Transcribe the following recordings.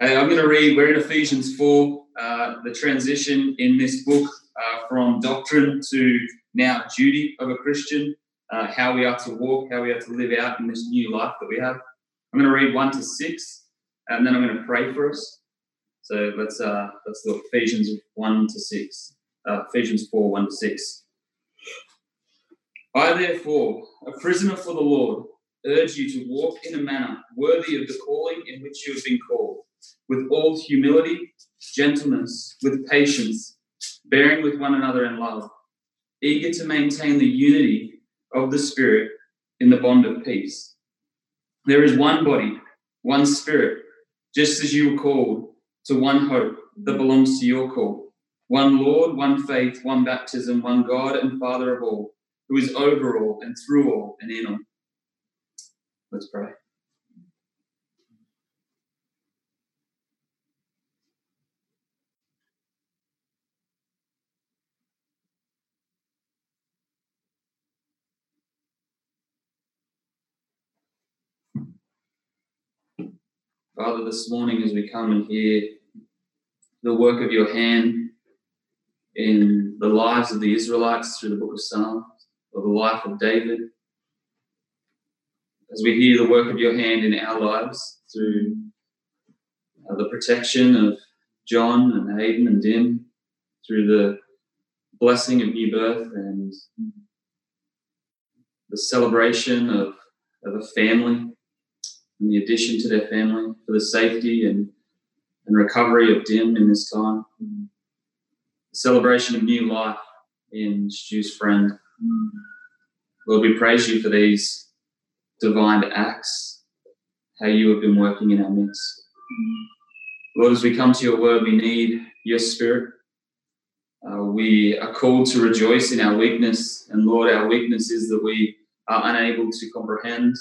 Uh, I'm going to read, we're in Ephesians 4, uh, the transition in this book uh, from doctrine to now duty of a Christian, uh, how we are to walk, how we are to live out in this new life that we have. I'm going to read 1 to 6, and then I'm going to pray for us. So let's, uh, let's look Ephesians 1 to 6, uh, Ephesians 4, 1 to 6. I, therefore, a prisoner for the Lord, urge you to walk in a manner worthy of the calling in which you have been called, with all humility, gentleness, with patience, bearing with one another in love, eager to maintain the unity of the Spirit in the bond of peace. There is one body, one Spirit, just as you were called to one hope that belongs to your call. One Lord, one faith, one baptism, one God and Father of all, who is over all and through all and in all. Let's pray. Father, this morning as we come and hear the work of your hand in the lives of the Israelites through the book of Psalms, or the life of David, as we hear the work of your hand in our lives through uh, the protection of John and Hayden and Dim, through the blessing of new birth and the celebration of, of a family and the addition to their family, for the safety and, and recovery of Dim in this time, the celebration of new life in Stu's friend. Lord, we praise you for these divine acts, how you have been working in our midst. Lord, as we come to your word, we need your spirit. Uh, we are called to rejoice in our weakness, and Lord, our weakness is that we are unable to comprehend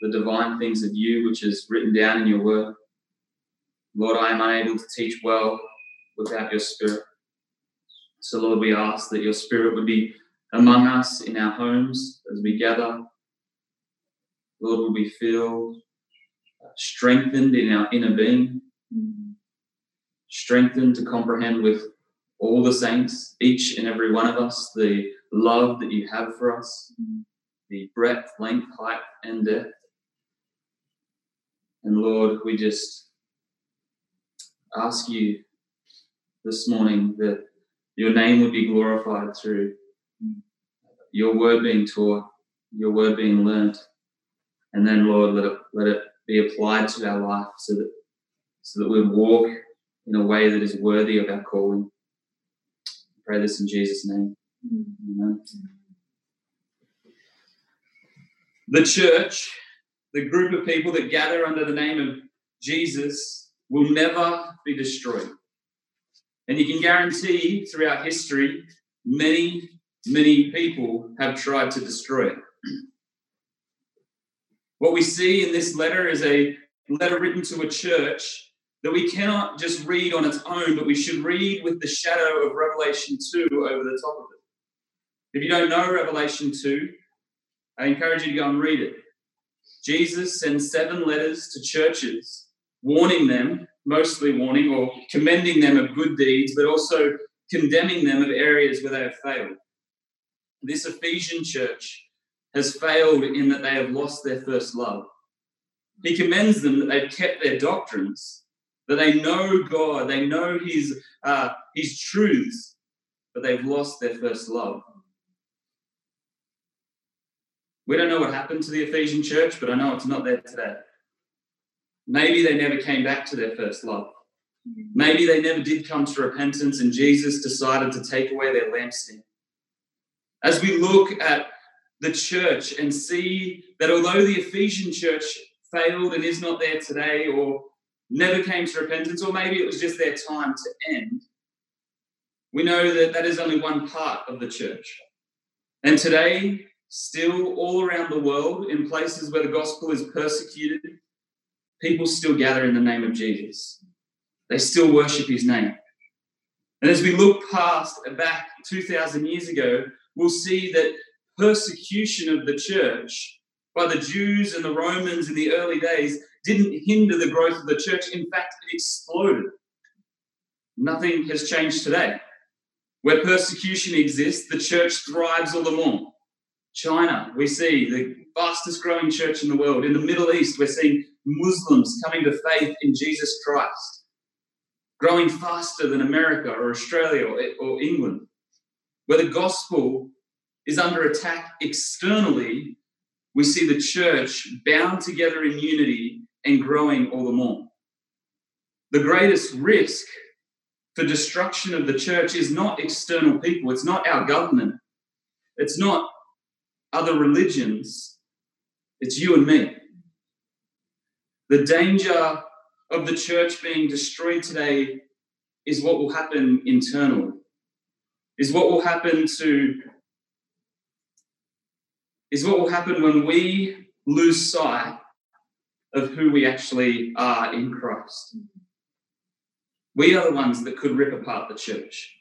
the divine things of you, which is written down in your word. Lord, I am unable to teach well without your spirit. So, Lord, we ask that your spirit would be among us in our homes as we gather. Lord, would we feel strengthened in our inner being, strengthened to comprehend with all the saints, each and every one of us, the love that you have for us, the breadth, length, height, and depth. And Lord, we just ask you this morning that your name would be glorified through your word being taught, your word being learnt, and then Lord, let it let it be applied to our life so that so that we walk in a way that is worthy of our calling. I pray this in Jesus' name. Mm-hmm. Amen. The church the group of people that gather under the name of Jesus will never be destroyed. And you can guarantee throughout history, many, many people have tried to destroy it. What we see in this letter is a letter written to a church that we cannot just read on its own, but we should read with the shadow of Revelation 2 over the top of it. If you don't know Revelation 2, I encourage you to go and read it. Jesus sends seven letters to churches, warning them, mostly warning or commending them of good deeds, but also condemning them of areas where they have failed. This Ephesian church has failed in that they have lost their first love. He commends them that they've kept their doctrines, that they know God, they know His, uh, his truths, but they've lost their first love. We don't know what happened to the Ephesian church, but I know it's not there today. Maybe they never came back to their first love. Maybe they never did come to repentance and Jesus decided to take away their lampstand. As we look at the church and see that although the Ephesian church failed and is not there today, or never came to repentance, or maybe it was just their time to end, we know that that is only one part of the church. And today, still all around the world, in places where the gospel is persecuted, people still gather in the name of Jesus. They still worship his name. And as we look past uh, back 2,000 years ago, we'll see that persecution of the church by the Jews and the Romans in the early days didn't hinder the growth of the church. In fact, it exploded. Nothing has changed today. Where persecution exists, the church thrives all the more. China, we see the fastest growing church in the world. In the Middle East, we're seeing Muslims coming to faith in Jesus Christ, growing faster than America or Australia or, or England. Where the gospel is under attack externally, we see the church bound together in unity and growing all the more. The greatest risk for destruction of the church is not external people, it's not our government, it's not other religions, it's you and me. The danger of the church being destroyed today is what will happen internally, is what will happen to is what will happen when we lose sight of who we actually are in Christ. We are the ones that could rip apart the church.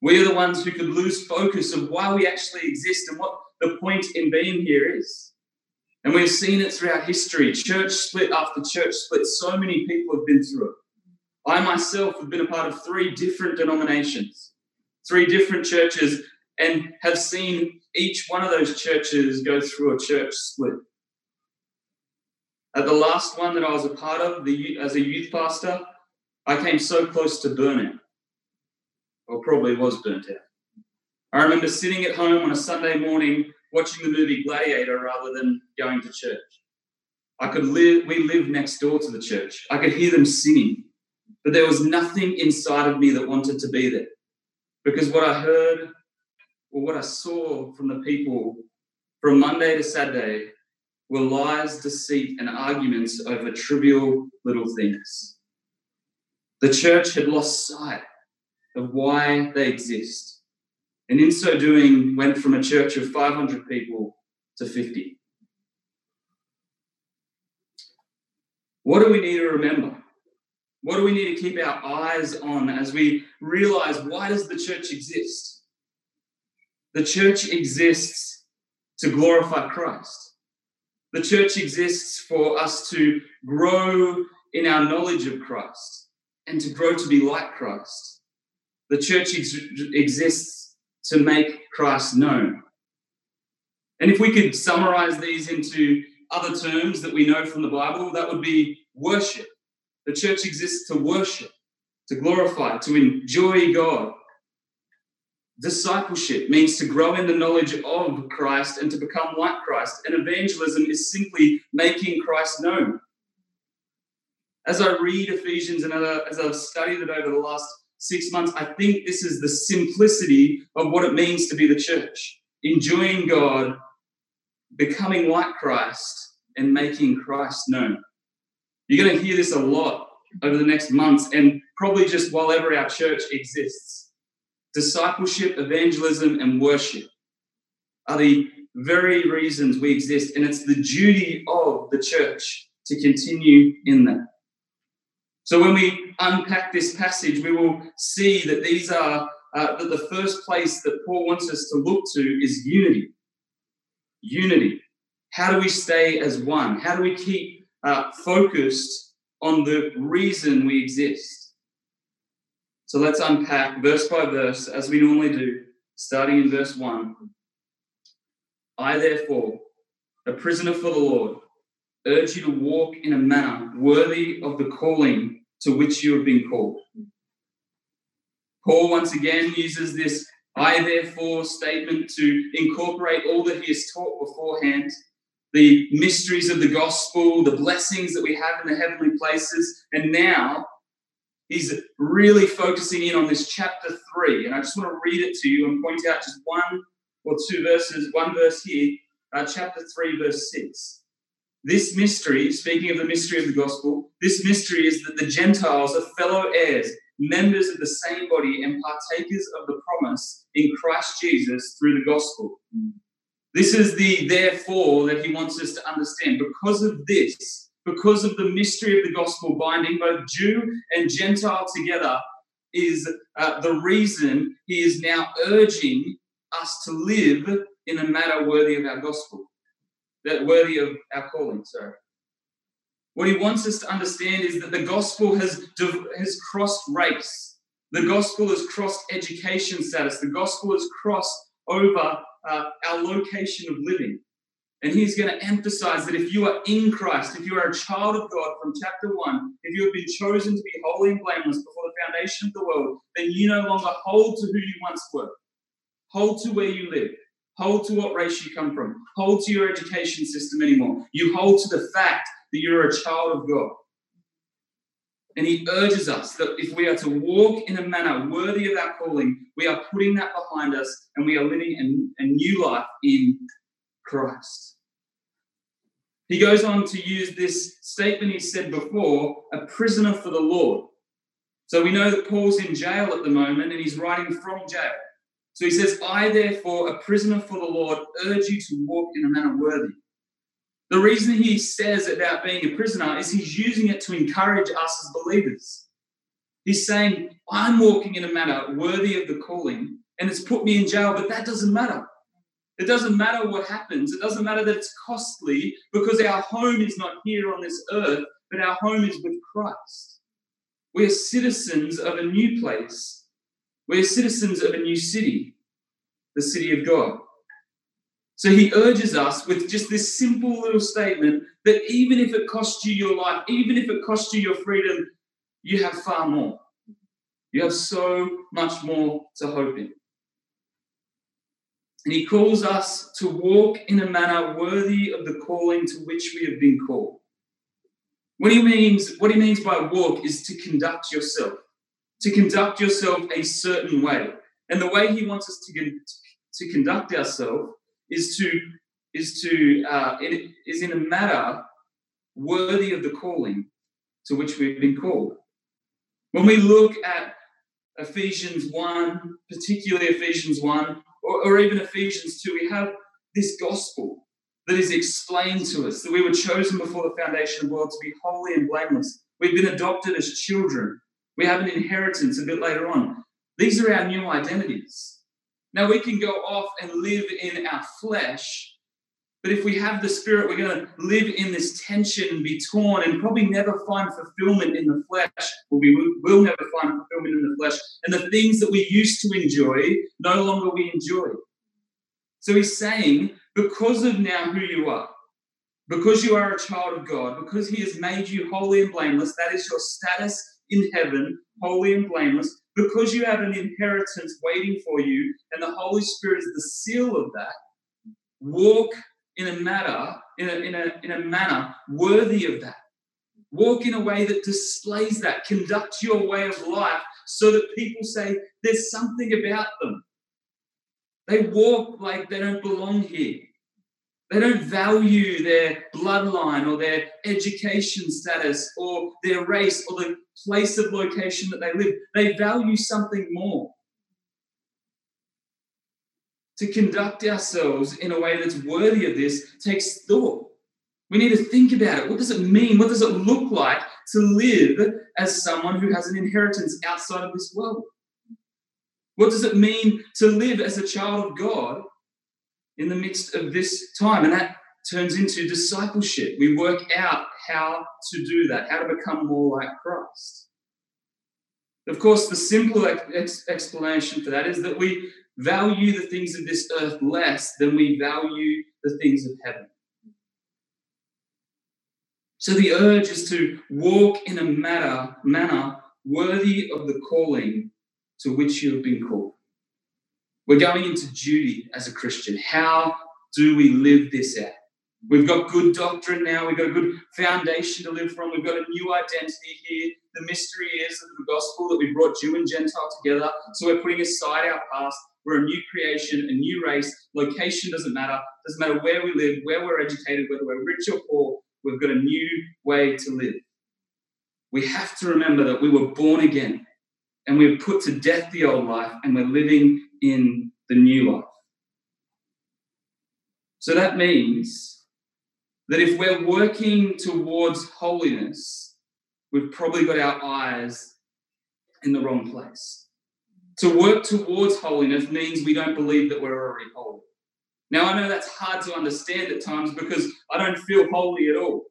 We are the ones who could lose focus of why we actually exist and what the point in being here is. And we've seen it throughout history church split after church split. So many people have been through it. I myself have been a part of three different denominations, three different churches, and have seen each one of those churches go through a church split. At the last one that I was a part of, the, as a youth pastor, I came so close to burnout, or probably was burnt out. I remember sitting at home on a Sunday morning watching the movie Gladiator rather than going to church. I could live, we lived next door to the church. I could hear them singing, but there was nothing inside of me that wanted to be there. Because what I heard or what I saw from the people from Monday to Saturday were lies, deceit, and arguments over trivial little things. The church had lost sight of why they exist, and in so doing, went from a church of 500 people to 50. What do we need to remember? What do we need to keep our eyes on as we realize why does the church exist? The church exists to glorify Christ. The church exists for us to grow in our knowledge of Christ and to grow to be like Christ. The church ex- exists to make Christ known. And if we could summarize these into other terms that we know from the Bible, that would be worship. The church exists to worship, to glorify, to enjoy God, Discipleship means to grow in the knowledge of Christ and to become like Christ. And evangelism is simply making Christ known. As I read Ephesians and as I've studied it over the last six months, I think this is the simplicity of what it means to be the church enjoying God, becoming like Christ, and making Christ known. You're going to hear this a lot over the next months and probably just while ever our church exists discipleship, evangelism, and worship are the very reasons we exist. And it's the duty of the church to continue in that. So when we unpack this passage, we will see that these are uh, that the first place that Paul wants us to look to is unity. Unity. How do we stay as one? How do we keep uh, focused on the reason we exist? So let's unpack verse by verse as we normally do, starting in verse 1. I, therefore, a prisoner for the Lord, urge you to walk in a manner worthy of the calling to which you have been called. Paul once again uses this I therefore statement to incorporate all that he has taught beforehand the mysteries of the gospel, the blessings that we have in the heavenly places, and now he's really focusing in on this chapter three. And I just want to read it to you and point out just one or two verses, one verse here, uh, chapter three, verse six. This mystery, speaking of the mystery of the gospel, this mystery is that the Gentiles are fellow heirs, members of the same body, and partakers of the promise in Christ Jesus through the gospel. This is the therefore that he wants us to understand. Because of this, because of the mystery of the gospel binding both Jew and Gentile together, is uh, the reason he is now urging us to live in a manner worthy of our gospel, that worthy of our calling. Sorry. What he wants us to understand is that the gospel has, has crossed race. The gospel has crossed education status. The gospel has crossed over uh, our location of living. And he's going to emphasize that if you are in Christ, if you are a child of God from chapter 1, if you have been chosen to be holy and blameless before the foundation of the world, then you no longer hold to who you once were. Hold to where you live. Hold to what race you come from. Hold to your education system anymore. You hold to the fact that you're a child of God. And he urges us that if we are to walk in a manner worthy of our calling, we are putting that behind us and we are living a, a new life in Christ. He goes on to use this statement he said before a prisoner for the Lord. So we know that Paul's in jail at the moment and he's writing from jail. So he says, I, therefore, a prisoner for the Lord, urge you to walk in a manner worthy. The reason he says about being a prisoner is he's using it to encourage us as believers. He's saying, I'm walking in a manner worthy of the calling, and it's put me in jail, but that doesn't matter. It doesn't matter what happens. It doesn't matter that it's costly because our home is not here on this earth, but our home is with Christ. We are citizens of a new place. We are citizens of a new city, the city of God. So he urges us with just this simple little statement that even if it costs you your life, even if it costs you your freedom, you have far more. You have so much more to hope in. And he calls us to walk in a manner worthy of the calling to which we have been called. What he means, what he means by walk is to conduct yourself, to conduct yourself a certain way. And the way he wants us to, to conduct ourselves is to is to uh, it is in a matter worthy of the calling to which we've been called. When we look at Ephesians 1, particularly Ephesians 1, or, or even Ephesians 2, we have this gospel that is explained to us that we were chosen before the foundation of the world to be holy and blameless. We've been adopted as children. We have an inheritance a bit later on. These are our new identities. Now we can go off and live in our flesh, but if we have the spirit, we're going to live in this tension and be torn and probably never find fulfillment in the flesh, or we will never find fulfillment in the flesh. And the things that we used to enjoy, no longer we enjoy. So he's saying, because of now who you are, because you are a child of God, because he has made you holy and blameless, that is your status in heaven, holy and blameless, because you have an inheritance waiting for you, and the Holy Spirit is the seal of that, walk in a manner, in a, in a, in a manner worthy of that. Walk in a way that displays that. Conduct your way of life so that people say there's something about them. They walk like they don't belong here. They don't value their bloodline or their education status or their race or the place of location that they live. They value something more. To conduct ourselves in a way that's worthy of this takes thought. We need to think about it. What does it mean? What does it look like to live as someone who has an inheritance outside of this world? What does it mean to live as a child of God in the midst of this time. And that turns into discipleship. We work out how to do that, how to become more like Christ. Of course, the simple ex- explanation for that is that we value the things of this earth less than we value the things of heaven. So the urge is to walk in a manner, manner worthy of the calling to which you have been called. We're going into duty as a Christian. How do we live this out? We've got good doctrine now. We've got a good foundation to live from. We've got a new identity here. The mystery is of the gospel that we brought Jew and Gentile together. So we're putting aside our past. We're a new creation, a new race. Location doesn't matter. Doesn't matter where we live, where we're educated, whether we're rich or poor. We've got a new way to live. We have to remember that we were born again and we've put to death the old life and we're living in the new life. So that means that if we're working towards holiness, we've probably got our eyes in the wrong place. To work towards holiness means we don't believe that we're already holy. Now, I know that's hard to understand at times because I don't feel holy at all.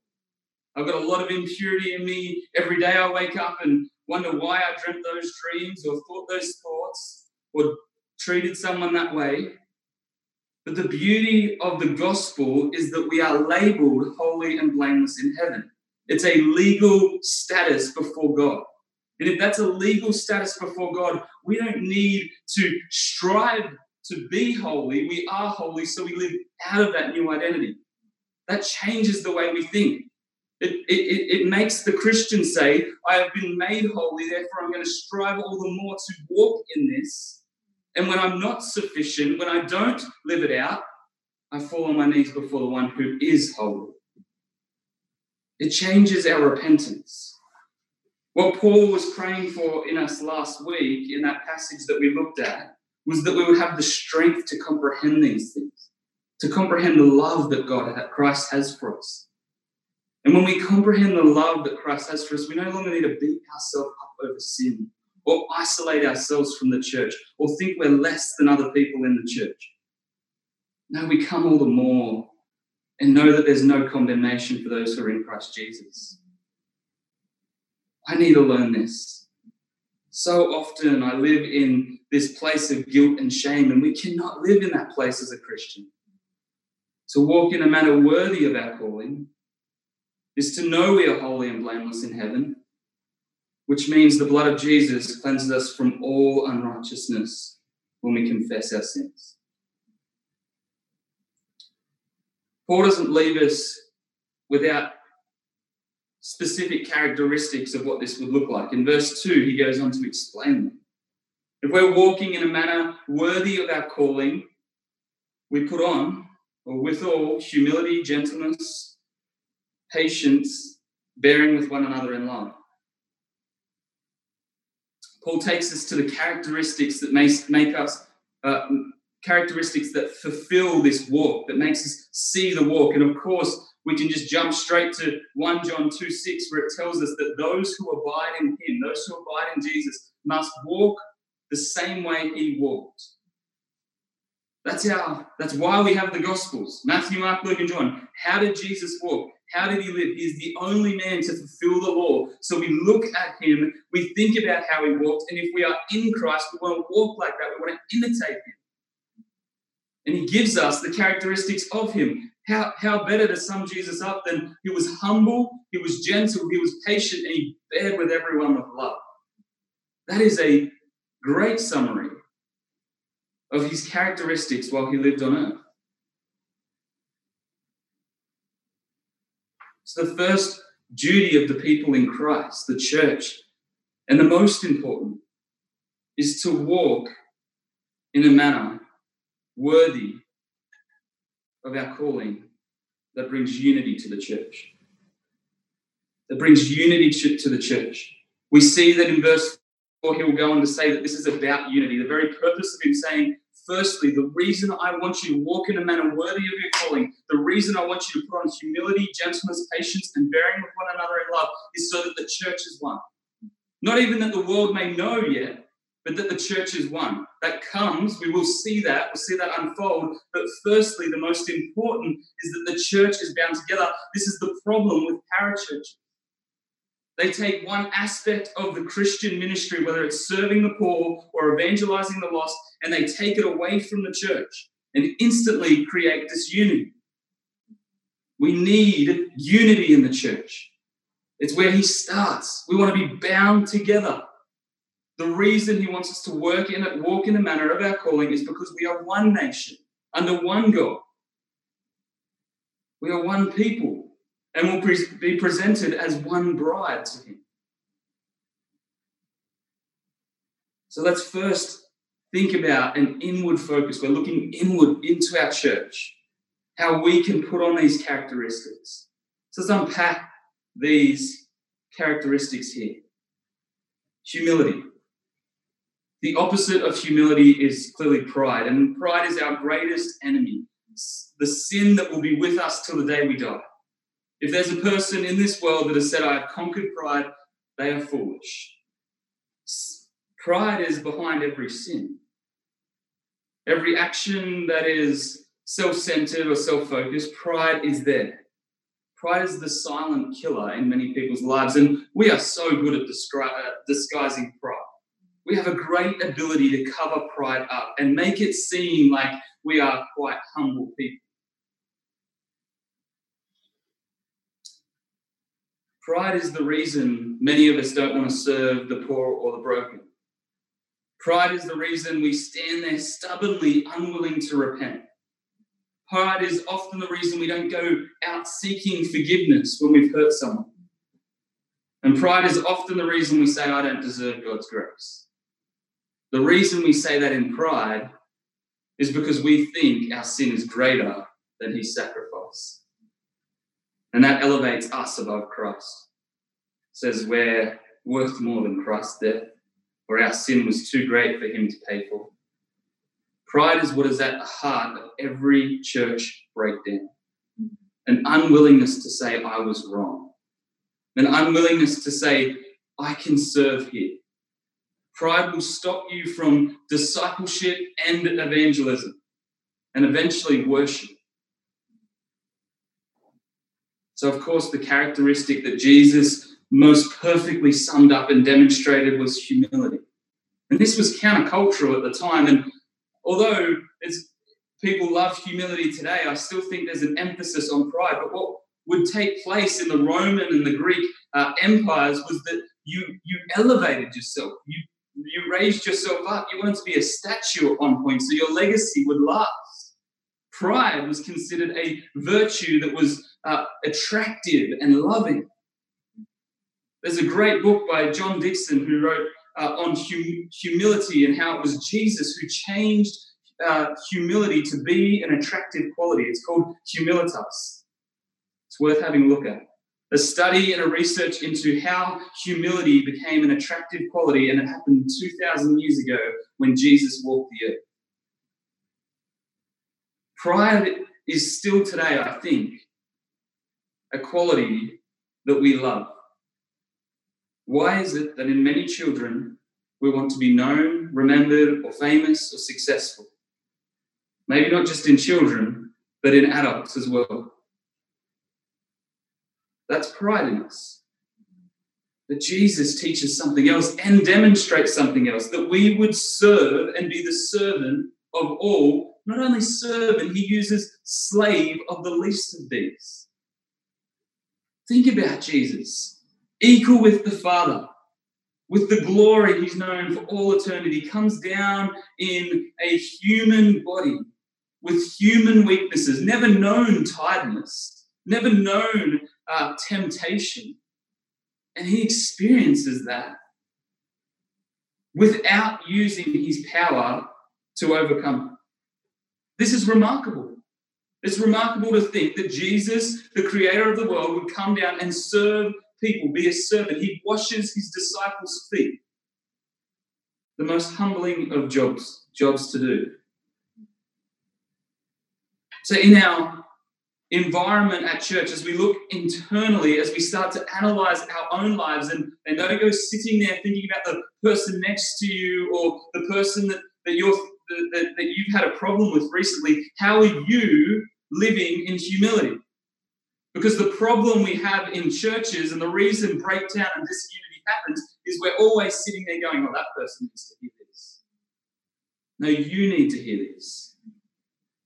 I've got a lot of impurity in me. Every day I wake up and wonder why I dreamt those dreams or thought those thoughts or treated someone that way. But the beauty of the gospel is that we are labeled holy and blameless in heaven. It's a legal status before God. And if that's a legal status before God, we don't need to strive to be holy. We are holy, so we live out of that new identity. That changes the way we think. It, it, it makes the Christian say, I have been made holy, therefore I'm going to strive all the more to walk in this. And when I'm not sufficient, when I don't live it out, I fall on my knees before the one who is holy. It changes our repentance. What Paul was praying for in us last week, in that passage that we looked at, was that we would have the strength to comprehend these things, to comprehend the love that God, that Christ has for us. And when we comprehend the love that Christ has for us, we no longer need to beat ourselves up over sin or isolate ourselves from the church or think we're less than other people in the church. No, we come all the more and know that there's no condemnation for those who are in Christ Jesus. I need to learn this. So often I live in this place of guilt and shame, and we cannot live in that place as a Christian. To walk in a manner worthy of our calling is to know we are holy and blameless in heaven, which means the blood of Jesus cleanses us from all unrighteousness when we confess our sins. Paul doesn't leave us without specific characteristics of what this would look like. In verse 2, he goes on to explain them. If we're walking in a manner worthy of our calling, we put on, or withal, humility, gentleness, patience, bearing with one another in love. Paul takes us to the characteristics that make us, uh, characteristics that fulfill this walk, that makes us see the walk. And of course, we can just jump straight to 1 John 2 6, where it tells us that those who abide in him, those who abide in Jesus, must walk the same way he walked. That's how, that's why we have the Gospels Matthew, Mark, Luke, and John. How did Jesus walk? How did he live? He is the only man to fulfill the law. So we look at him, we think about how he walked, and if we are in Christ, we want to walk like that. We want to imitate him. And he gives us the characteristics of him. How, how better to sum Jesus up than he was humble, he was gentle, he was patient, and he bared with everyone with love. That is a great summary of his characteristics while he lived on earth. So, the first duty of the people in Christ, the church, and the most important, is to walk in a manner worthy of our calling that brings unity to the church. That brings unity to the church. We see that in verse 4, he will go on to say that this is about unity. The very purpose of him saying, firstly, the reason I want you to walk in a manner worthy of your calling, the reason I want you to put on humility, gentleness, patience, and bearing with one another in love is so that the church is one. Not even that the world may know yet, but that the church is one. That comes, we will see that, we'll see that unfold. But firstly, the most important is that the church is bound together. This is the problem with parachurches. They take one aspect of the Christian ministry, whether it's serving the poor or evangelizing the lost, and they take it away from the church and instantly create disunity. We need unity in the church. It's where he starts. We want to be bound together. The reason he wants us to work in it, walk in the manner of our calling is because we are one nation under one God. We are one people and will pre- be presented as one bride to him. So let's first think about an inward focus. We're looking inward into our church, how we can put on these characteristics. So let's unpack these characteristics here. Humility. The opposite of humility is clearly pride, and pride is our greatest enemy, the sin that will be with us till the day we die. If there's a person in this world that has said, I have conquered pride, they are foolish. Pride is behind every sin. Every action that is self centered or self focused, pride is there. Pride is the silent killer in many people's lives, and we are so good at descri- uh, disguising pride. We have a great ability to cover pride up and make it seem like we are quite humble people. Pride is the reason many of us don't want to serve the poor or the broken. Pride is the reason we stand there stubbornly unwilling to repent. Pride is often the reason we don't go out seeking forgiveness when we've hurt someone. And pride is often the reason we say, I don't deserve God's grace. The reason we say that in pride is because we think our sin is greater than his sacrifice. And that elevates us above Christ. It says we're worth more than Christ's death, or our sin was too great for him to pay for. Pride is what is at the heart of every church breakdown an unwillingness to say, I was wrong, an unwillingness to say, I can serve here. Pride will stop you from discipleship and evangelism and eventually worship. So, of course, the characteristic that Jesus most perfectly summed up and demonstrated was humility. And this was countercultural at the time. And although people love humility today, I still think there's an emphasis on pride. But what would take place in the Roman and the Greek uh, empires was that you you elevated yourself, you you raised yourself up, you wanted to be a statue at one point, so your legacy would last. Pride was considered a virtue that was uh, attractive and loving. There's a great book by John Dickson who wrote uh, on hum- humility and how it was Jesus who changed uh, humility to be an attractive quality. It's called Humilitas. It's worth having a look at. A study and a research into how humility became an attractive quality, and it happened 2,000 years ago when Jesus walked the earth. Pride is still today, I think, a quality that we love. Why is it that in many children we want to be known, remembered, or famous or successful? Maybe not just in children, but in adults as well. That's pride in us. That Jesus teaches something else and demonstrates something else, that we would serve and be the servant of all. Not only servant, he uses slave of the least of these. Think about Jesus, equal with the Father, with the glory he's known for all eternity, comes down in a human body with human weaknesses, never known tiredness, never known uh, temptation. And he experiences that without using his power to overcome. This is remarkable. It's remarkable to think that Jesus, the creator of the world, would come down and serve people, be a servant. He washes his disciples' feet. The most humbling of jobs, jobs to do. So in our environment at church, as we look internally, as we start to analyze our own lives and, and don't go sitting there thinking about the person next to you or the person that, that you're that, that you've had a problem with recently, how are you living in humility? Because the problem we have in churches and the reason breakdown and disunity happens is we're always sitting there going, "Well, that person needs to hear this. No, you need to hear this.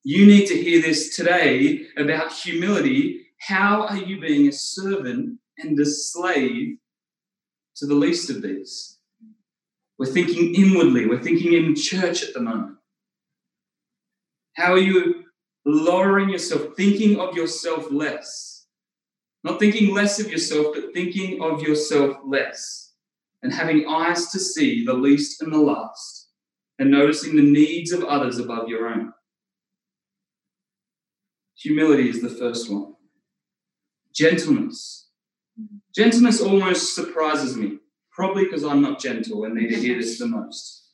You need to hear this today about humility. How are you being a servant and a slave to the least of these? We're thinking inwardly, we're thinking in church at the moment. How are you lowering yourself, thinking of yourself less? Not thinking less of yourself, but thinking of yourself less and having eyes to see the least and the last and noticing the needs of others above your own. Humility is the first one. Gentleness. Gentleness almost surprises me, probably because I'm not gentle and need to hear this the most.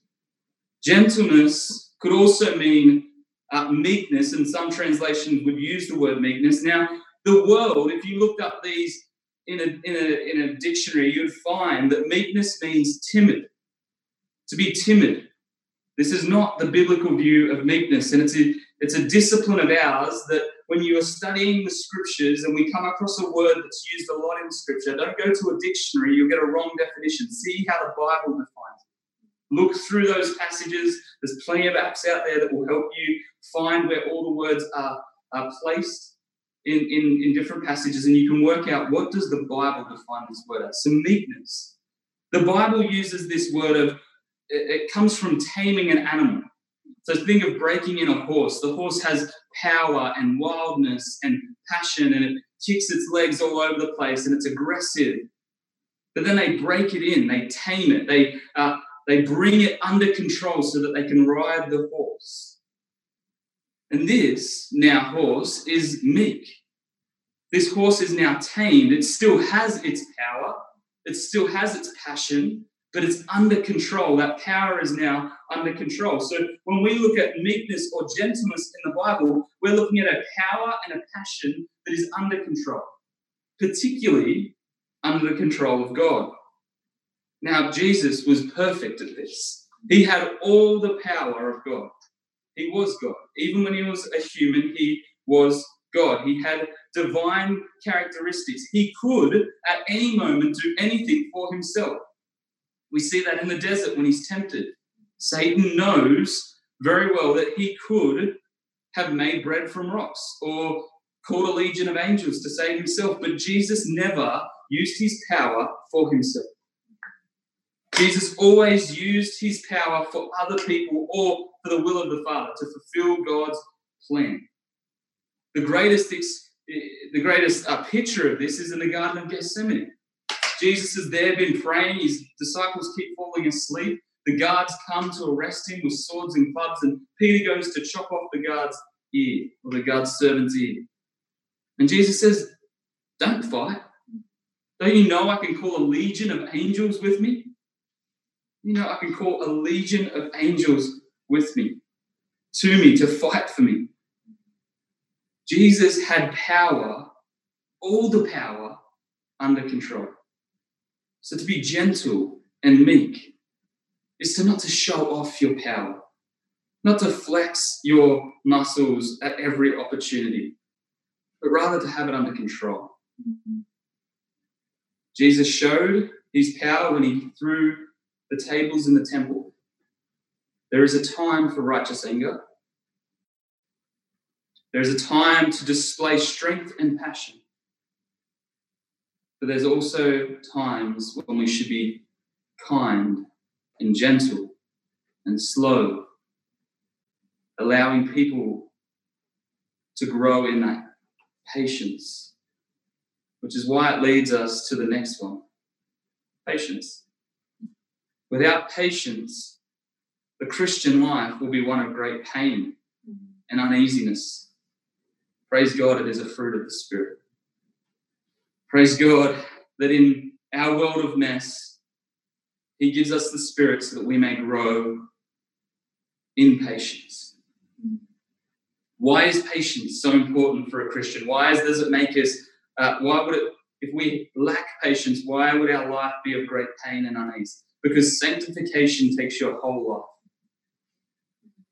Gentleness could also mean uh, meekness, and some translations would use the word meekness. Now, the world, if you looked up these in a, in a, in a dictionary, you'd find that meekness means timid, to be timid. This is not the biblical view of meekness, and it's a, it's a discipline of ours that when you are studying the scriptures and we come across a word that's used a lot in scripture, don't go to a dictionary, you'll get a wrong definition. See how the Bible defines it. Look through those passages. There's plenty of apps out there that will help you find where all the words are, are placed in, in, in different passages, and you can work out what does the Bible define this word as. Some meekness. The Bible uses this word of it, it comes from taming an animal. So think of breaking in a horse. The horse has power and wildness and passion, and it kicks its legs all over the place, and it's aggressive. But then they break it in, they tame it, they uh, they bring it under control so that they can ride the horse. And this now horse is meek. This horse is now tamed. It still has its power, it still has its passion, but it's under control. That power is now under control. So when we look at meekness or gentleness in the Bible, we're looking at a power and a passion that is under control, particularly under the control of God. Now, Jesus was perfect at this. He had all the power of God. He was God. Even when he was a human, he was God. He had divine characteristics. He could, at any moment, do anything for himself. We see that in the desert when he's tempted. Satan knows very well that he could have made bread from rocks or called a legion of angels to save himself, but Jesus never used his power for himself. Jesus always used his power for other people or for the will of the Father to fulfill God's plan. The greatest, the greatest uh, picture of this is in the Garden of Gethsemane. Jesus has there been praying. His disciples keep falling asleep. The guards come to arrest him with swords and clubs, and Peter goes to chop off the guard's ear or the guard's servant's ear. And Jesus says, Don't fight. Don't you know I can call a legion of angels with me? You know, I can call a legion of angels with me, to me, to fight for me. Jesus had power, all the power, under control. So to be gentle and meek is to not to show off your power, not to flex your muscles at every opportunity, but rather to have it under control. Jesus showed his power when he threw the tables in the temple. There is a time for righteous anger. There is a time to display strength and passion. But there's also times when we should be kind and gentle and slow, allowing people to grow in that patience, which is why it leads us to the next one patience. Without patience, the Christian life will be one of great pain mm-hmm. and uneasiness. Praise God, it is a fruit of the Spirit. Praise God that in our world of mess, He gives us the Spirit so that we may grow in patience. Why is patience so important for a Christian? Why does it make us, uh, why would it, if we lack patience, why would our life be of great pain and unease? Because sanctification takes your whole life.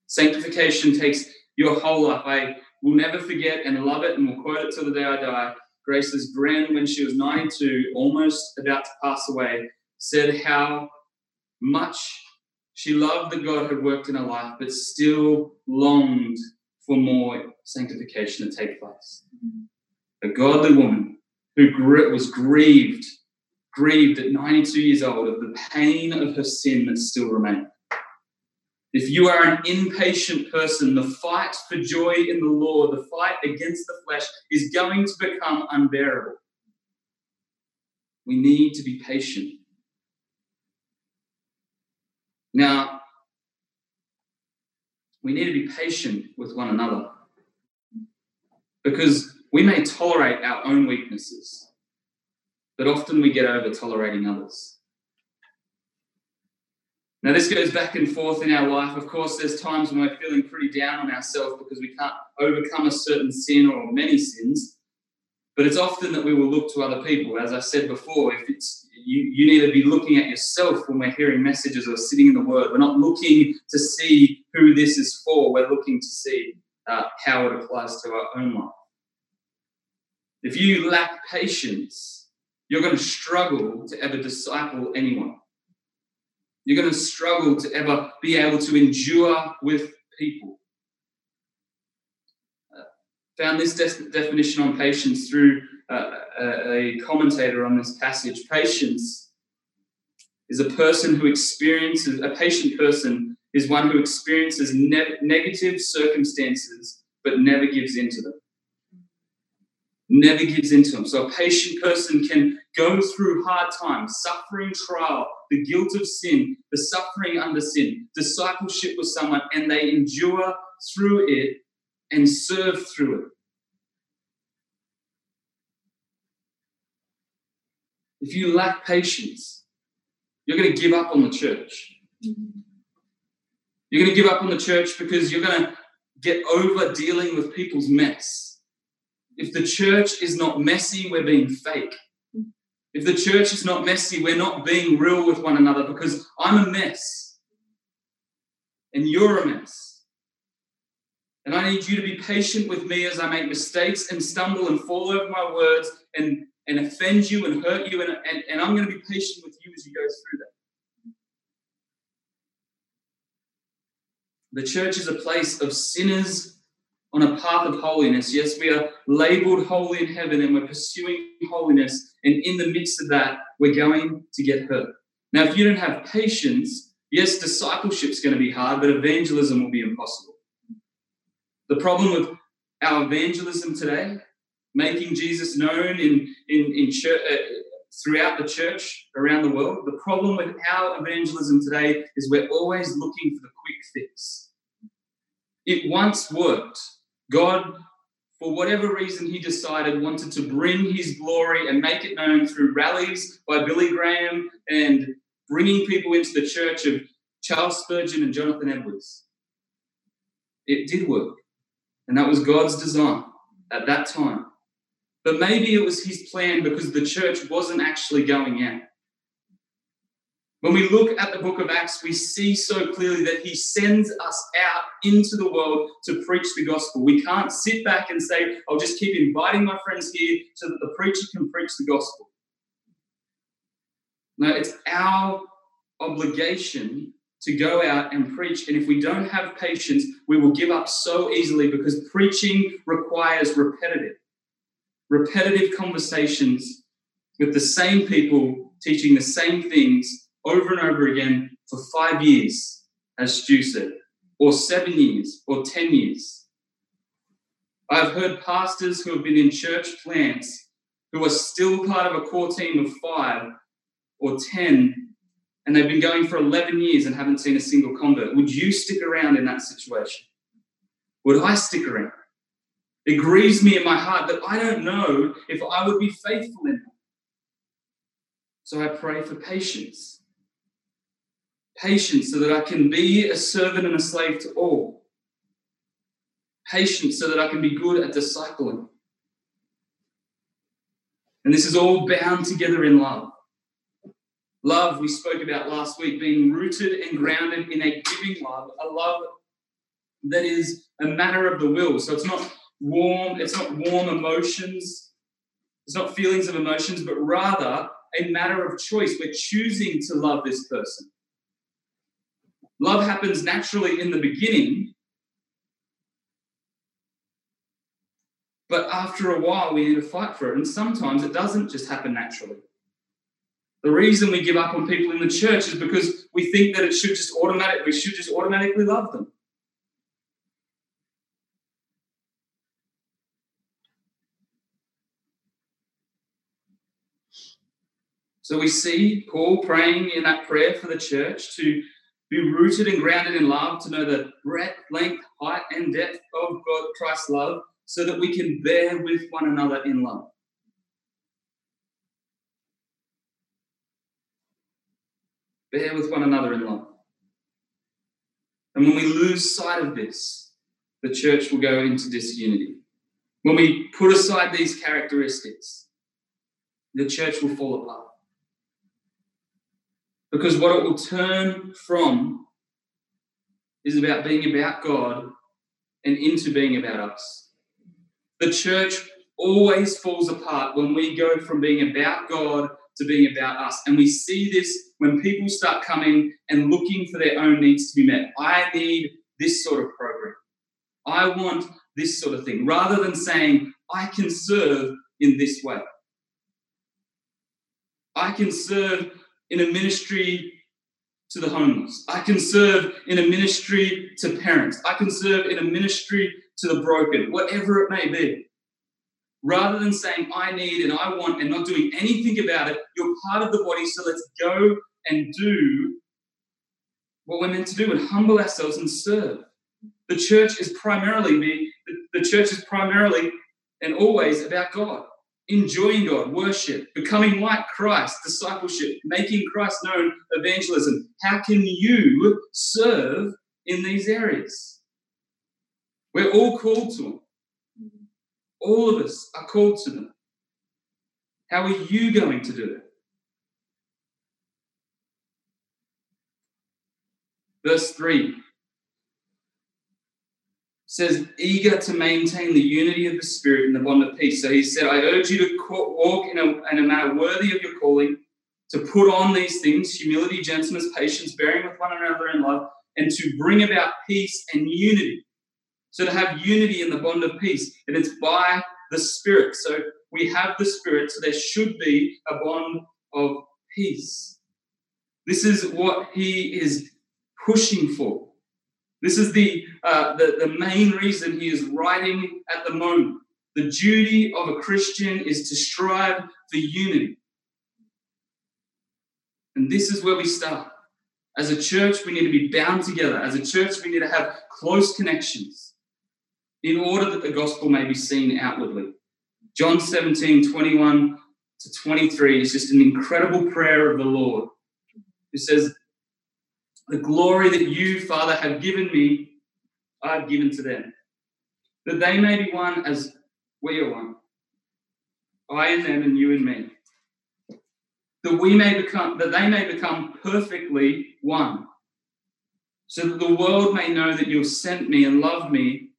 Sanctification takes your whole life. I will never forget and love it and will quote it till the day I die. Grace's grand, when she was 92, almost about to pass away, said how much she loved that God had worked in her life, but still longed for more sanctification to take place. A godly woman who was grieved, grieved at 92 years old of the pain of her sin that still remained. If you are an impatient person, the fight for joy in the law, the fight against the flesh, is going to become unbearable. We need to be patient. Now, we need to be patient with one another because we may tolerate our own weaknesses, but often we get over tolerating others. Now, this goes back and forth in our life. Of course, there's times when we're feeling pretty down on ourselves because we can't overcome a certain sin or many sins. But it's often that we will look to other people. As I said before, if it's you, you need to be looking at yourself when we're hearing messages or sitting in the Word. We're not looking to see who this is for. We're looking to see uh, how it applies to our own life. If you lack patience, you're going to struggle to ever disciple anyone. You're going to struggle to ever be able to endure with people. Uh, found this de- definition on patience through uh, a, commentator on this passage. Patience is a person who experiences, a patient person is one who experiences ne- negative circumstances but never gives in to them. Never gives into them. So a patient person can go through hard times, suffering trial, the guilt of sin, the suffering under sin, discipleship with someone, and they endure through it and serve through it. If you lack patience, you're going to give up on the church. You're going to give up on the church because you're going to get over dealing with people's mess. If the church is not messy, we're being fake. If the church is not messy, we're not being real with one another because I'm a mess and you're a mess. And I need you to be patient with me as I make mistakes and stumble and fall over my words and, and offend you and hurt you. And, and, and I'm going to be patient with you as you go through that. The church is a place of sinners on a path of holiness. Yes, we are labeled holy in heaven and we're pursuing holiness. And in the midst of that, we're going to get hurt. Now, if you don't have patience, yes, discipleship is going to be hard, but evangelism will be impossible. The problem with our evangelism today, making Jesus known in, in, in church, uh, throughout the church around the world, the problem with our evangelism today is we're always looking for the quick fix. It once worked. God, for whatever reason, he decided wanted to bring his glory and make it known through rallies by Billy Graham and bringing people into the church of Charles Spurgeon and Jonathan Edwards. It did work. And that was God's design at that time. But maybe it was his plan because the church wasn't actually going out. When we look at the book of Acts, we see so clearly that he sends us out into the world to preach the gospel. We can't sit back and say, I'll just keep inviting my friends here so that the preacher can preach the gospel. No, it's our obligation to go out and preach. And if we don't have patience, we will give up so easily because preaching requires repetitive, repetitive conversations with the same people teaching the same things over and over again for five years, as Stu said, or seven years, or 10 years. I've heard pastors who have been in church plants who are still part of a core team of five or 10, and they've been going for 11 years and haven't seen a single convert. Would you stick around in that situation? Would I stick around? It grieves me in my heart that I don't know if I would be faithful in that. So I pray for patience Patience so that I can be a servant and a slave to all. Patience so that I can be good at discipling. And this is all bound together in love. Love, we spoke about last week, being rooted and grounded in a giving love, a love that is a matter of the will. So it's not warm, it's not warm emotions, it's not feelings of emotions, but rather a matter of choice. We're choosing to love this person. Love happens naturally in the beginning, but after a while, we need to fight for it. And sometimes it doesn't just happen naturally. The reason we give up on people in the church is because we think that it should just automatic, we should just automatically love them. So we see Paul praying in that prayer for the church to be rooted and grounded in love, to know the breadth, length, height, and depth of God, Christ's love, so that we can bear with one another in love. Bear with one another in love. And when we lose sight of this, the church will go into disunity. When we put aside these characteristics, the church will fall apart. Because what it will turn from is about being about God and into being about us. The church always falls apart when we go from being about God to being about us. And we see this when people start coming and looking for their own needs to be met. I need this sort of program. I want this sort of thing, rather than saying, I can serve in this way. I can serve in a ministry to the homeless. I can serve in a ministry to parents. I can serve in a ministry to the broken, whatever it may be. Rather than saying, I need and I want and not doing anything about it, you're part of the body, so let's go and do what we're meant to do and humble ourselves and serve. The church is primarily the, the church is primarily and always about God enjoying God, worship, becoming like Christ, discipleship, making Christ known, evangelism. How can you serve in these areas? We're all called to them. All of us are called to them. How are you going to do it? Verse 3 says, eager to maintain the unity of the Spirit in the bond of peace. So he said, I urge you to walk in a, in a manner worthy of your calling, to put on these things humility, gentleness, patience, bearing with one another in love, and to bring about peace and unity. So to have unity in the bond of peace, and it's by the Spirit. So we have the Spirit, so there should be a bond of peace. This is what he is pushing for. This is the, uh, the, the main reason he is writing at the moment. The duty of a Christian is to strive for unity. And this is where we start. As a church, we need to be bound together. As a church, we need to have close connections in order that the gospel may be seen outwardly. John 17, 21 to 23 is just an incredible prayer of the Lord who says, the glory that you, Father, have given me, I have given to them, that they may be one as we are one. I and them, and you and me. That we may become, that they may become perfectly one, so that the world may know that you have sent me and loved me,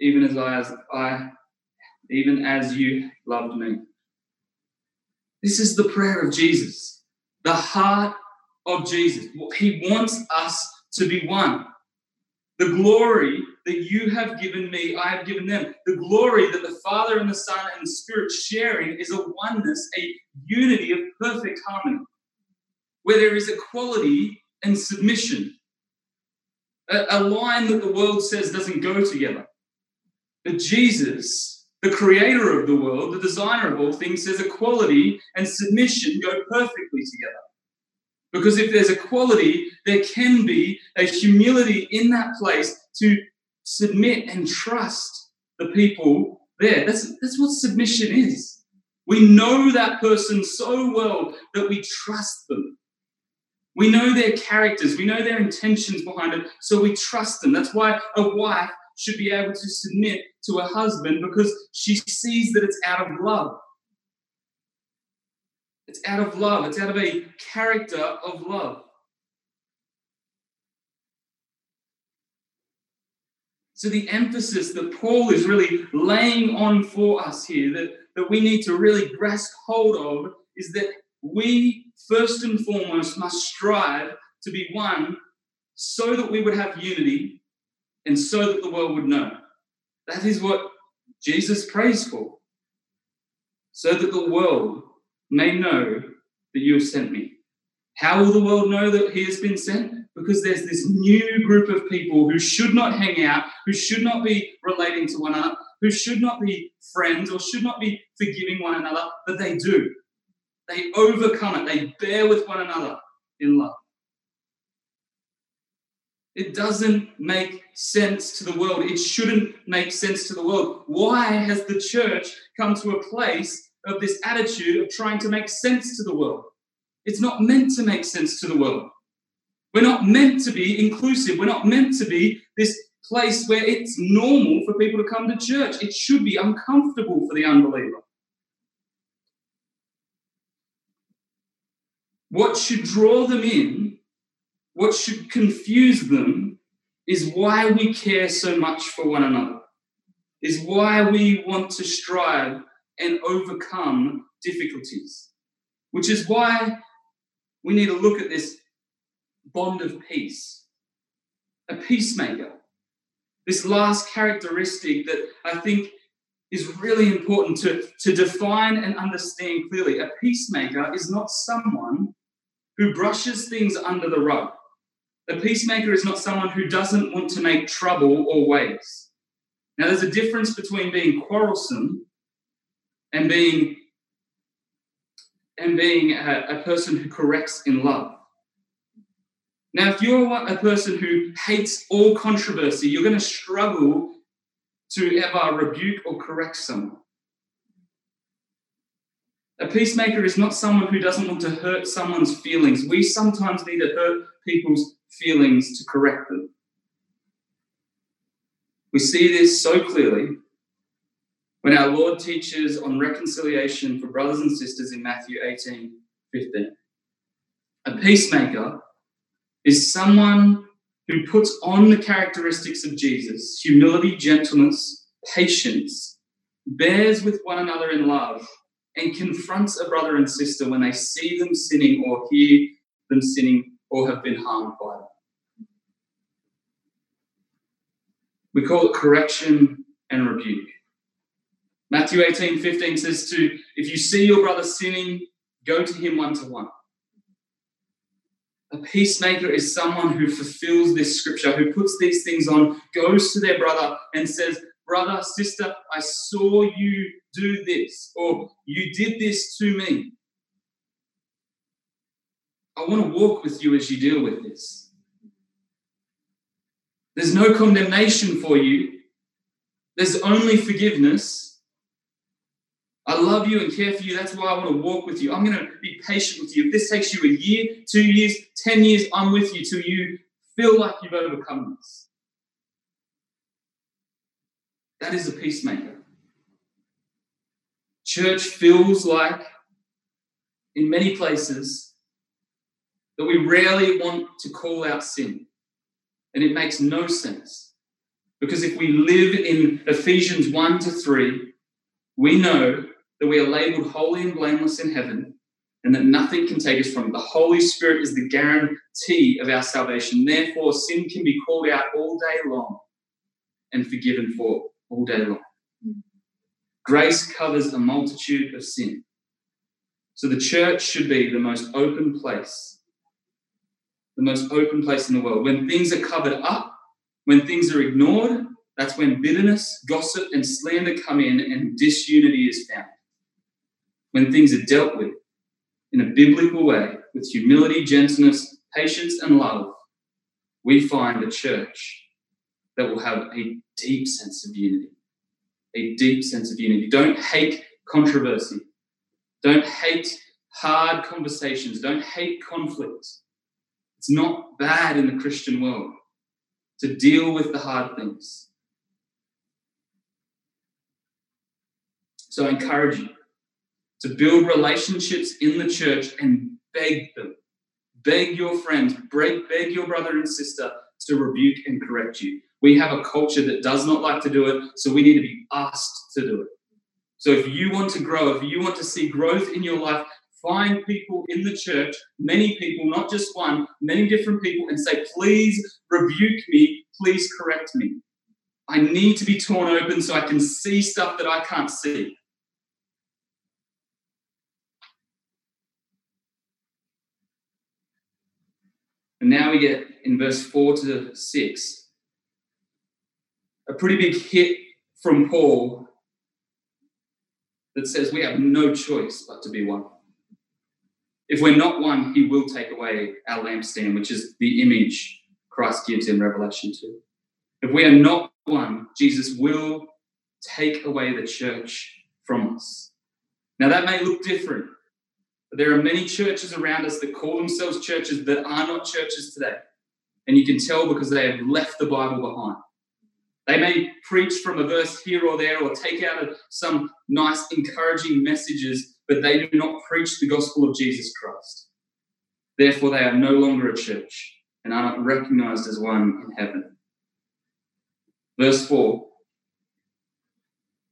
even as I, as I, even as you loved me. This is the prayer of Jesus, the heart of Jesus. He wants us to be one. The glory that you have given me, I have given them. The glory that the Father and the Son and the Spirit sharing is a oneness, a unity of perfect harmony, where there is equality and submission. A, line that the world says doesn't go together. But Jesus, the creator of the world, the designer of all things, says equality and submission go perfectly together. Because if there's equality, there can be a humility in that place to submit and trust the people there. That's, that's what submission is. We know that person so well that we trust them. We know their characters, we know their intentions behind it, so we trust them. That's why a wife should be able to submit to a husband because she sees that it's out of love. It's out of love, it's out of a character of love. So, the emphasis that Paul is really laying on for us here, that, that we need to really grasp hold of, is that we first and foremost must strive to be one so that we would have unity and so that the world would know. That is what Jesus prays for. So that the world may know that you have sent me. How will the world know that he has been sent? Because there's this new group of people who should not hang out, who should not be relating to one another, who should not be friends or should not be forgiving one another, but they do. They overcome it, they bear with one another in love. It doesn't make sense to the world. It shouldn't make sense to the world. Why has the church come to a place of this attitude of trying to make sense to the world. It's not meant to make sense to the world. We're not meant to be inclusive. We're not meant to be this place where it's normal for people to come to church. It should be uncomfortable for the unbeliever. What should draw them in, what should confuse them, is why we care so much for one another, is why we want to strive and overcome difficulties. Which is why we need to look at this bond of peace. A peacemaker. This last characteristic that I think is really important to, to define and understand clearly. A peacemaker is not someone who brushes things under the rug. A peacemaker is not someone who doesn't want to make trouble or waves. Now, there's a difference between being quarrelsome and being and being a, a person who corrects in love. Now, if you're a person who hates all controversy, you're going to struggle to ever rebuke or correct someone. A peacemaker is not someone who doesn't want to hurt someone's feelings. We sometimes need to hurt people's feelings to correct them. We see this so clearly when our Lord teaches on reconciliation for brothers and sisters in Matthew 18 15. A peacemaker is someone who puts on the characteristics of Jesus humility, gentleness, patience, bears with one another in love, and confronts a brother and sister when they see them sinning or hear them sinning or have been harmed by them. We call it correction and rebuke. Matthew 18 15 says to, if you see your brother sinning, go to him one to one. A peacemaker is someone who fulfills this scripture, who puts these things on, goes to their brother and says, Brother, sister, I saw you do this, or you did this to me. I want to walk with you as you deal with this. There's no condemnation for you, there's only forgiveness. I love you and care for you. That's why I want to walk with you. I'm going to be patient with you. If this takes you a year, two years, 10 years, I'm with you till you feel like you've overcome this. That is a peacemaker. Church feels like, in many places, that we rarely want to call out sin. And it makes no sense. Because if we live in Ephesians 1 to 3, we know that we are labeled holy and blameless in heaven, and that nothing can take us from it. The Holy Spirit is the guarantee of our salvation. Therefore, sin can be called out all day long and forgiven for all day long. Grace covers a multitude of sin. So the church should be the most open place, the most open place in the world. When things are covered up, when things are ignored, that's when bitterness, gossip, and slander come in and disunity is found when things are dealt with in a biblical way with humility, gentleness, patience, and love, we find a church that will have a deep sense of unity. A deep sense of unity. Don't hate controversy. Don't hate hard conversations. Don't hate conflict. It's not bad in the Christian world to deal with the hard things. So I encourage you to build relationships in the church and beg them. Beg your friends, beg, beg your brother and sister to rebuke and correct you. We have a culture that does not like to do it, so we need to be asked to do it. So if you want to grow, if you want to see growth in your life, find people in the church, many people, not just one, many different people, and say, please rebuke me, please correct me. I need to be torn open so I can see stuff that I can't see. And now we get in verse 4 to 6 a pretty big hit from Paul that says we have no choice but to be one. If we're not one, he will take away our lampstand, which is the image Christ gives in Revelation 2. If we are not one, Jesus will take away the church from us. Now, that may look different there are many churches around us that call themselves churches that are not churches today. And you can tell because they have left the Bible behind. They may preach from a verse here or there or take out some nice, encouraging messages, but they do not preach the gospel of Jesus Christ. Therefore, they are no longer a church and are not recognized as one in heaven. Verse 4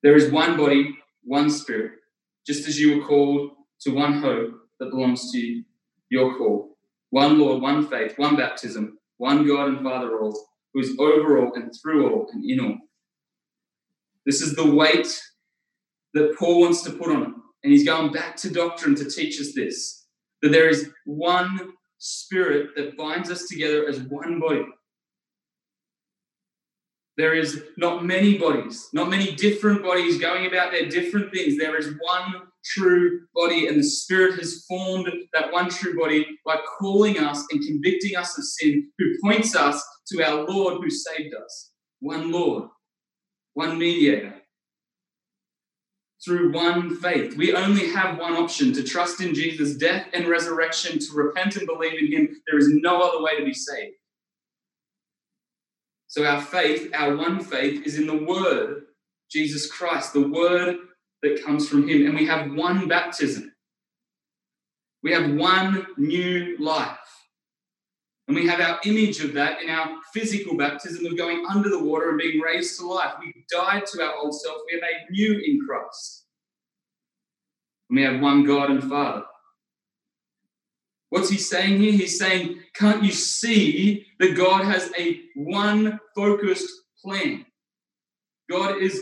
There is one body one Spirit, just as you were called to one hope that belongs to your call. One Lord, one faith, one baptism, one God and Father all, who is over all and through all and in all. This is the weight that Paul wants to put on it. And he's going back to doctrine to teach us this that there is one spirit that binds us together as one body. There is not many bodies, not many different bodies going about their different things. There is one true body, and the Spirit has formed that one true body by calling us and convicting us of sin, who points us to our Lord who saved us. One Lord, one mediator, through one faith. We only have one option to trust in Jesus' death and resurrection, to repent and believe in Him. There is no other way to be saved. So, our faith, our one faith, is in the Word, Jesus Christ, the Word that comes from Him. And we have one baptism. We have one new life. And we have our image of that in our physical baptism of going under the water and being raised to life. We died to our old self. We are made new in Christ. And we have one God and Father. What's he saying here? He's saying, can't you see that God has a one focused plan? God is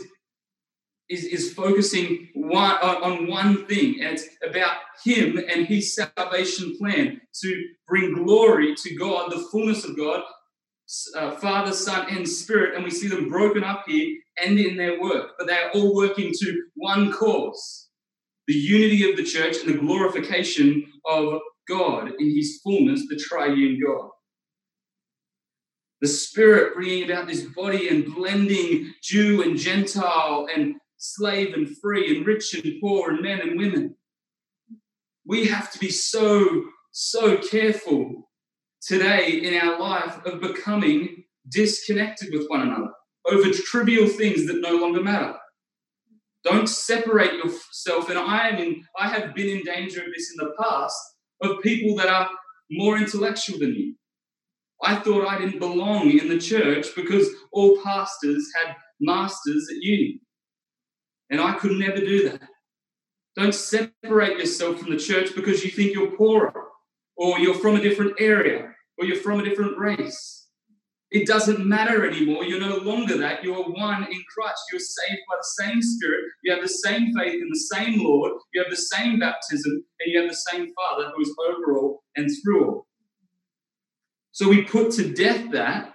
is, is focusing one, on one thing, and it's about Him and His salvation plan to bring glory to God, the fullness of God, uh, Father, Son, and Spirit. And we see them broken up here and in their work, but they are all working to one cause the unity of the church and the glorification of God in His fullness, the triune God the Spirit bringing about this body and blending Jew and Gentile and slave and free, and rich and poor, and men and women. We have to be so, so careful today in our life of becoming disconnected with one another over trivial things that no longer matter. Don't separate yourself. And I am in, I have been in danger of this in the past of people that are more intellectual than you. I thought I didn't belong in the church because all pastors had masters at uni. And I could never do that. Don't separate yourself from the church because you think you're poorer or you're from a different area or you're from a different race. It doesn't matter anymore. You're no longer that. You're one in Christ. You're saved by the same Spirit. You have the same faith in the same Lord. You have the same baptism and you have the same Father who is over all and through all. So we put to death that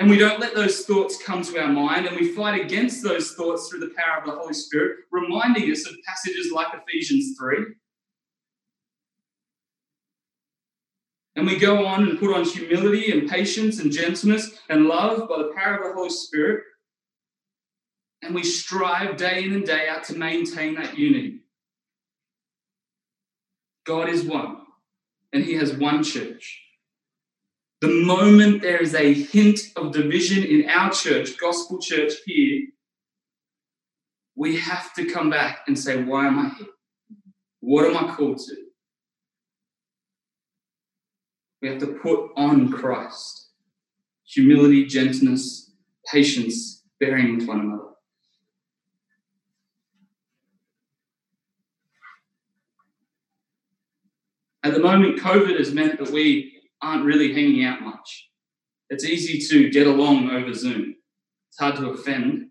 and we don't let those thoughts come to our mind, and we fight against those thoughts through the power of the Holy Spirit, reminding us of passages like Ephesians 3. And we go on and put on humility and patience and gentleness and love by the power of the Holy Spirit. And we strive day in and day out to maintain that unity. God is one, and He has one church. The moment there is a hint of division in our church, gospel church here, we have to come back and say, Why am I here? What am I called to? We have to put on Christ humility, gentleness, patience, bearing with one another. At the moment, COVID has meant that we aren't really hanging out much. It's easy to get along over Zoom. It's hard to offend.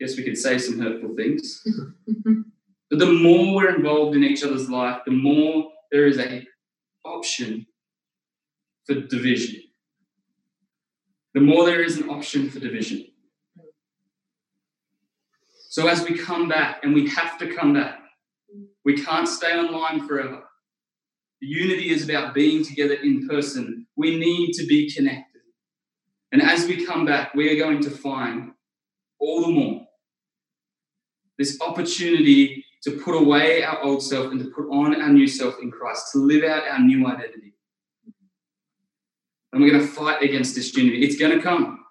Guess we could say some hurtful things. but the more we're involved in each other's life, the more there is a option for division. The more there is an option for division. So as we come back, and we have to come back, we can't stay online forever. Unity is about being together in person. We need to be connected. And as we come back, we are going to find all the more this opportunity to put away our old self and to put on our new self in Christ, to live out our new identity. And we're going to fight against this unity. It's going to come.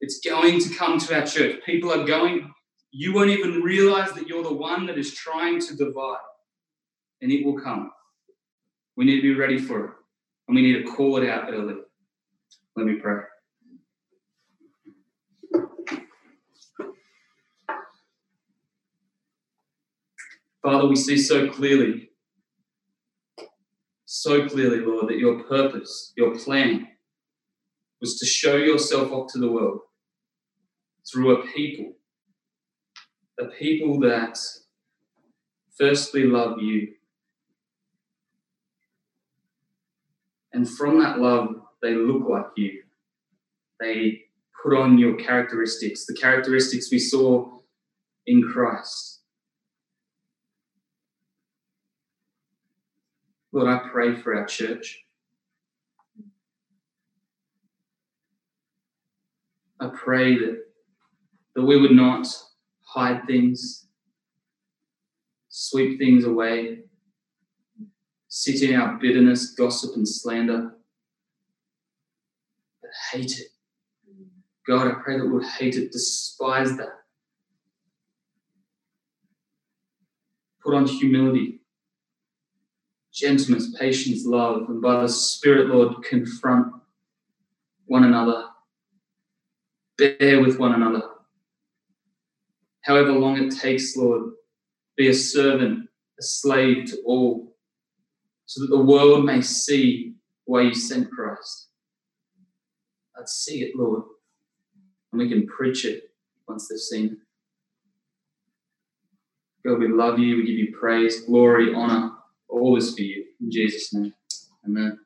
It's going to come to our church. People are going, you won't even realize that you're the one that is trying to divide, and it will come. We need to be ready for it. And we need to call it out early. Let me pray. Father, we see so clearly, so clearly, Lord, that your purpose, your plan, was to show yourself off to the world through a people, a people that firstly love you. And from that love, they look like you. They put on your characteristics, the characteristics we saw in Christ. Lord, I pray for our church. I pray that, that we would not hide things, sweep things away, sit in our bitterness, gossip, and slander, but hate it. God, I pray that we would hate it, despise that. Put on humility, gentleness, patience, love, and by the Spirit, Lord, confront one another bear with one another. However long it takes, Lord, be a servant, a slave to all, so that the world may see why you sent Christ. Let's see it, Lord, and we can preach it once they've seen it. God, we love you, we give you praise, glory, honor, all is for you. In Jesus' name, amen.